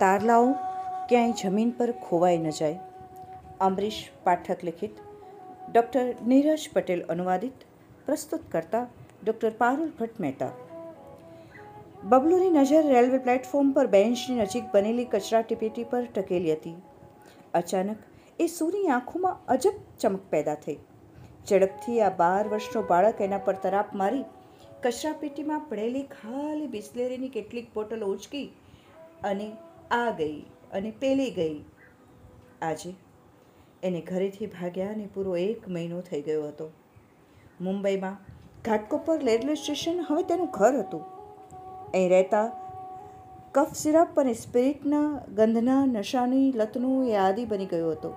તારલાઓ ક્યાંય જમીન પર ખોવાઈ ન જાય. અમરીશ પાઠક લિખિત, ડૉક્ટર નીરજ પટેલ અનુવાદિત, પ્રસ્તુત કરતા ડૉક્ટર પારુલ ભટ્ટ મહેતા. બબલુની નજર રેલવે પ્લેટફોર્મ પર બેન્ચની નજીક બનેલી કચરા ટીપેટી પર ટકેલી હતી. અચાનક એ સૂની આંખોમાં અજબ ચમક પેદા થઈ. ઝડપથી આ બાર વર્ષનો બાળક એના પર તરાપ મારી કચરાપેટીમાં પડેલી ખાલી બિસ્લેરીની કેટલીક બોટલો ઉચકી અને આ ગઈ અને પેલી ગઈ. આજે એને ઘરેથી ભાગ્યા અને પૂરો એક મહિનો થઈ ગયો હતો. મુંબઈમાં ઘાટકોપર રેલવે સ્ટેશન હવે તેનું ઘર હતું. અહીં રહેતા કફ સિરપ અને સ્પિરિટના ગંધના નશાની લતનું એ આદિ બની ગયો હતો.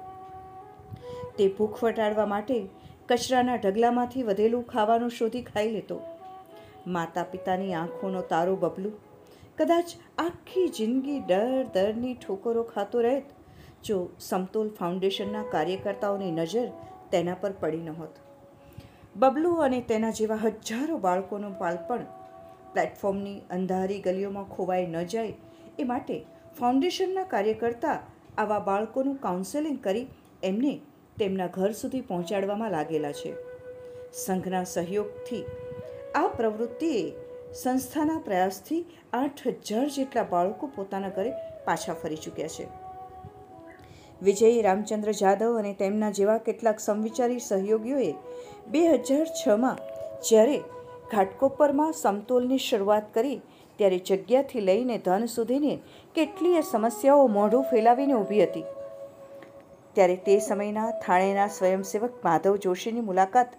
તે ભૂખ વટાડવા માટે કચરાના ઢગલામાંથી વધેલું ખાવાનું શોધી ખાઈ લેતો. માતા પિતાની આંખોનો તારો બબલું કદાચ આખી જિંદગી ડર દરની ઠોકરો ખાતો રહેત. જો સમતોલ ફાઉન્ડેશનના કાર્યકર્તાઓની નજર તેના પર પડી નહોત. બબલુ અને તેના જેવા હજારો બાળકોનું બાળપણ પ્લેટફોર્મની અંધારી ગલીઓમાં ખોવાઈ ન જાય એ માટે ફાઉન્ડેશનના કાર્યકર્તા આવા બાળકોનું કાઉન્સેલિંગ કરી એમને તેમના ઘર સુધી પહોંચાડવામાં લાગેલા છે. સંઘના સહયોગથી આ પ્રવૃત્તિએ સંસ્થાના પ્રયાસથી આઠ હજાર જેટલા બાળકો પોતાના ઘરે પાછા ફરી ચૂક્યા છે. વિજય, રામચંદ્ર જાદવ અને તેમના જેવા કેટલાક સમવિચારી સહયોગીઓએ બે હજાર છમાં જ્યારે ઘાટકોપરમાં સમતોલની શરૂઆત કરી, ત્યારે જગ્યાથી લઈને ધન સુધીની કેટલીય સમસ્યાઓ મોઢું ફેલાવીને ઊભી હતી. ત્યારે તે સમયના થાણેના સ્વયંસેવક માધવ જોશીની મુલાકાત,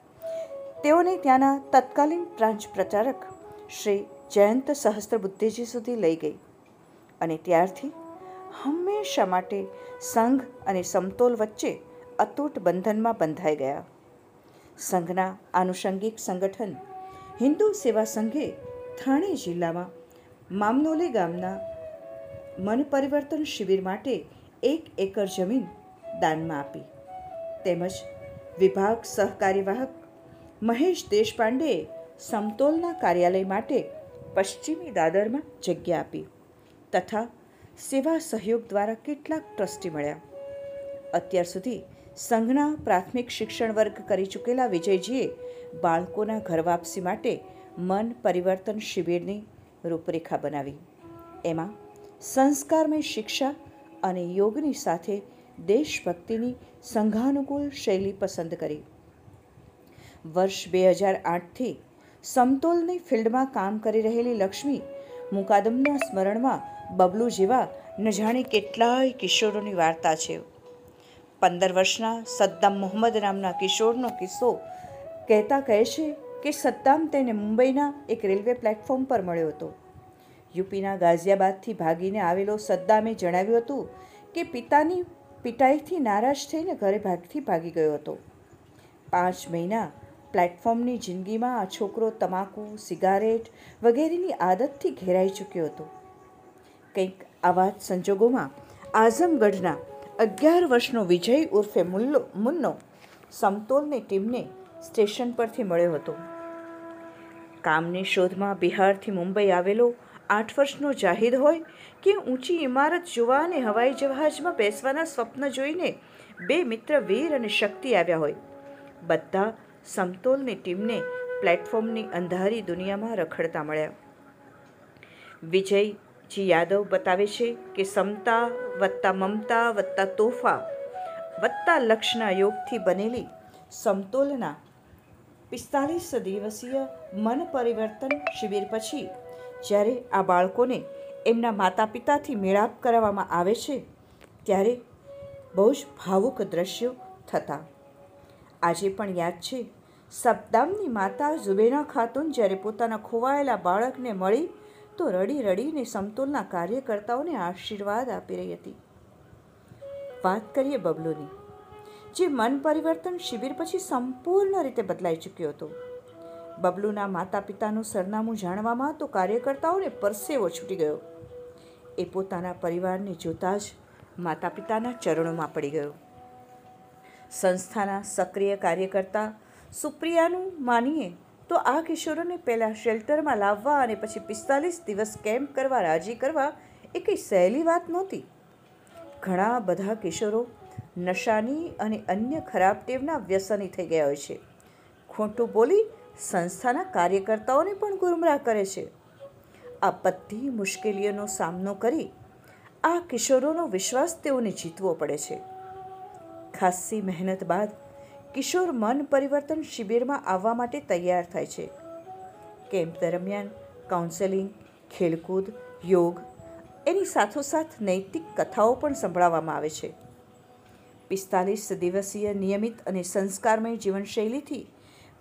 તેઓને ત્યાંના તત્કાલીન પ્રાંચ પ્રચારક શ્રી જયંત સહસ્ત્રબુદ્ધિજી સુધી લઈ ગઈ અને ત્યારથી હંમેશા માટે સંઘ અને સમતોલ વચ્ચે અતૂટ બંધનમાં બંધાઈ ગયા. સંઘના આનુષંગિક સંગઠન હિન્દુ સેવા સંઘે થાણે જિલ્લામાં મામનોલી ગામના મન પરિવર્તન શિબિર માટે એક એકર જમીન દાનમાં આપી. તેમજ વિભાગ સહકાર્યવાહક મહેશ દેશપાંડેએ સમતોલના કાર્યાલય માટે પશ્ચિમી દાદરમાં જગ્યા આપી તથા સેવા સહયોગ દ્વારા કેટલાક ટ્રસ્ટી મળ્યા. અત્યાર સુધી સંઘના પ્રાથમિક શિક્ષણ વર્ગ કરી ચૂકેલા વિજયજીએ બાળકોના ઘર વાપસી માટે મન પરિવર્તન શિબિરની રૂપરેખા બનાવી. એમાં સંસ્કારમય શિક્ષા અને યોગની સાથે દેશભક્તિની સંઘાનુકૂળ શૈલી પસંદ કરી. વર્ષ બે હજાર આઠથી સમતોલની ફિલ્ડમાં કામ કરી રહેલી લક્ષ્મી મુકાદમના સ્મરણમાં બબલુ જેવા ન જાણે કેટલાય કિશોરોની વાર્તા છે. પંદર વર્ષના સદ્દામ મોહમ્મદ નામના કિશોરનો કિસ્સો કહેતા કહે છે કે સદ્દામ તેને મુંબઈના એક રેલવે પ્લેટફોર્મ પર મળ્યો હતો. યુપીના ગાઝિયાબાદથી ભાગીને આવેલો સદ્દામે જણાવ્યું હતું કે પિતાની પિટાઈથી નારાજ થઈને ઘરે ભાગથી ભાગી ગયો હતો. પાંચ મહિના પ્લેટફોર્મની જિંદગીમાં આ છોકરો તમાકુ, સિગારેટ વગેરેની આદતથી ઘેરાઈ ચૂક્યો હતો. કંઈક આવા જ સંજોગોમાં આઝમગઢના અગિયાર વર્ષનો વિજય ઉર્ફે મુલ્લો, મુન્નો સમતોલની ટીમને સ્ટેશન પરથી મળ્યો હતો. કામની શોધમાં બિહારથી મુંબઈ આવેલો આઠ વર્ષનો જાહિદ હોય કે ઊંચી ઇમારત જોવા અને હવાઈ જહાજમાં બેસવાના સ્વપ્ન જોઈને બે મિત્ર વીર અને શક્તિ આવ્યા હોય. બધા સમતોલની ટીમને પ્લેટફોર્મની અંધારી દુનિયામાં રખડતા મળ્યા. વિજયજી યાદવ બતાવે છે કે સમતા વત્તા મમતા વત્તા તોફા વત્તા લક્ષના યોગથી બનેલી સમતોલના પિસ્તાલીસ દિવસીય મન પરિવર્તન શિબિર પછી જ્યારે આ બાળકોને એમના માતા પિતાથી મેળાપ કરાવવામાં આવે છે, ત્યારે બહુ જ ભાવુક દ્રશ્યો થતા. આજે પણ યાદ છે. સબ્દામની માતા ઝુબેના ખાતુન જ્યારે પોતાના ખોવાયેલા બાળકને મળી, તો રડી રડીને સમતોલના કાર્યકર્તાઓને આશીર્વાદ આપી રહી હતી. વાત કરીએ બબલુની, જે મન પરિવર્તન શિબિર પછી સંપૂર્ણ રીતે બદલાઈ ચૂક્યો હતો. બબલુના માતા પિતાનું સરનામું જાણવામાં તો કાર્યકર્તાઓને પરસેવો છૂટી ગયો. એ પોતાના પરિવારને જોતા જ માતા પિતાના ચરણોમાં પડી ગયો. સંસ્થાના સક્રિય કાર્યકર્તા સુપ્રિયાનું માનીએ તો આ કિશોરોને પહેલાં શેલ્ટરમાં લાવવા અને પછી પિસ્તાલીસ દિવસ કેમ્પ કરવા રાજી કરવા એ કંઈ સહેલી વાત નહોતી. ઘણા બધા કિશોરો નશાની અને અન્ય ખરાબ ટેવના વ્યસની થઈ ગયા હોય છે. ખોટું બોલી સંસ્થાના કાર્યકર્તાઓને પણ ગુમરાહ કરે છે. આ બધી મુશ્કેલીઓનો સામનો કરી આ કિશોરોનો વિશ્વાસ તેઓને જીતવો પડે છે. ખાસ્સી મહેનત બાદ કિશોર મન પરિવર્તન શિબિરમાં આવવા માટે તૈયાર થાય છે. કેમ્પ દરમિયાન કાઉન્સેલિંગ, ખેલકૂદ, યોગ એની સાથોસાથ નૈતિક કથાઓ પણ સંભળાવવામાં આવે છે. પિસ્તાલીસ દિવસીય નિયમિત અને સંસ્કારમય જીવનશૈલીથી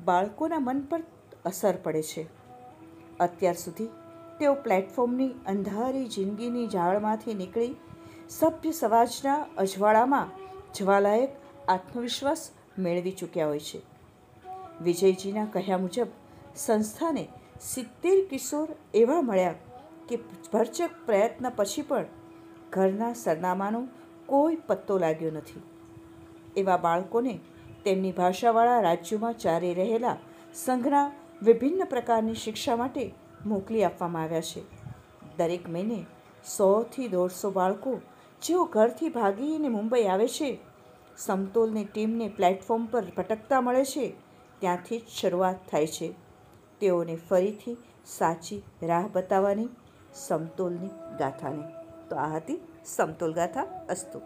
બાળકોના મન પર અસર પડે છે. અત્યાર સુધી તેઓ પ્લેટફોર્મની અંધારી જિંદગીની જાળમાંથી નીકળી સભ્ય સમાજના અજવાળામાં જવાલાયક આત્મવિશ્વાસ મેળવી ચૂક્યા હોય છે. વિજયજીના કહ્યા મુજબ, સંસ્થાને સિત્તેર કિશોર એવા મળ્યા કે ભરચક પ્રયત્ન પછી પણ ઘરના સરનામાનો કોઈ પત્તો લાગ્યો નથી. એવા બાળકોને તેમની ભાષાવાળા રાજ્યોમાં ચારી રહેલા સંઘના વિભિન્ન પ્રકારની શિક્ષા માટે મોકલી આપવામાં આવ્યા છે. દરેક મહિને સોથી દોઢસો બાળકો જેઓ ઘરથી ભાગીને મુંબઈ આવે છે, સમતોલની ટીમને પ્લેટફોર્મ પર ભટકતા મળે છે, ત્યાંથી જ શરૂઆત થાય છે. તેઓને ફરીથી સાચી રાહ બતાવવાની સમતોલની ગાથાની. તો આ હતી સમતોલ ગાથા અસ્તુ.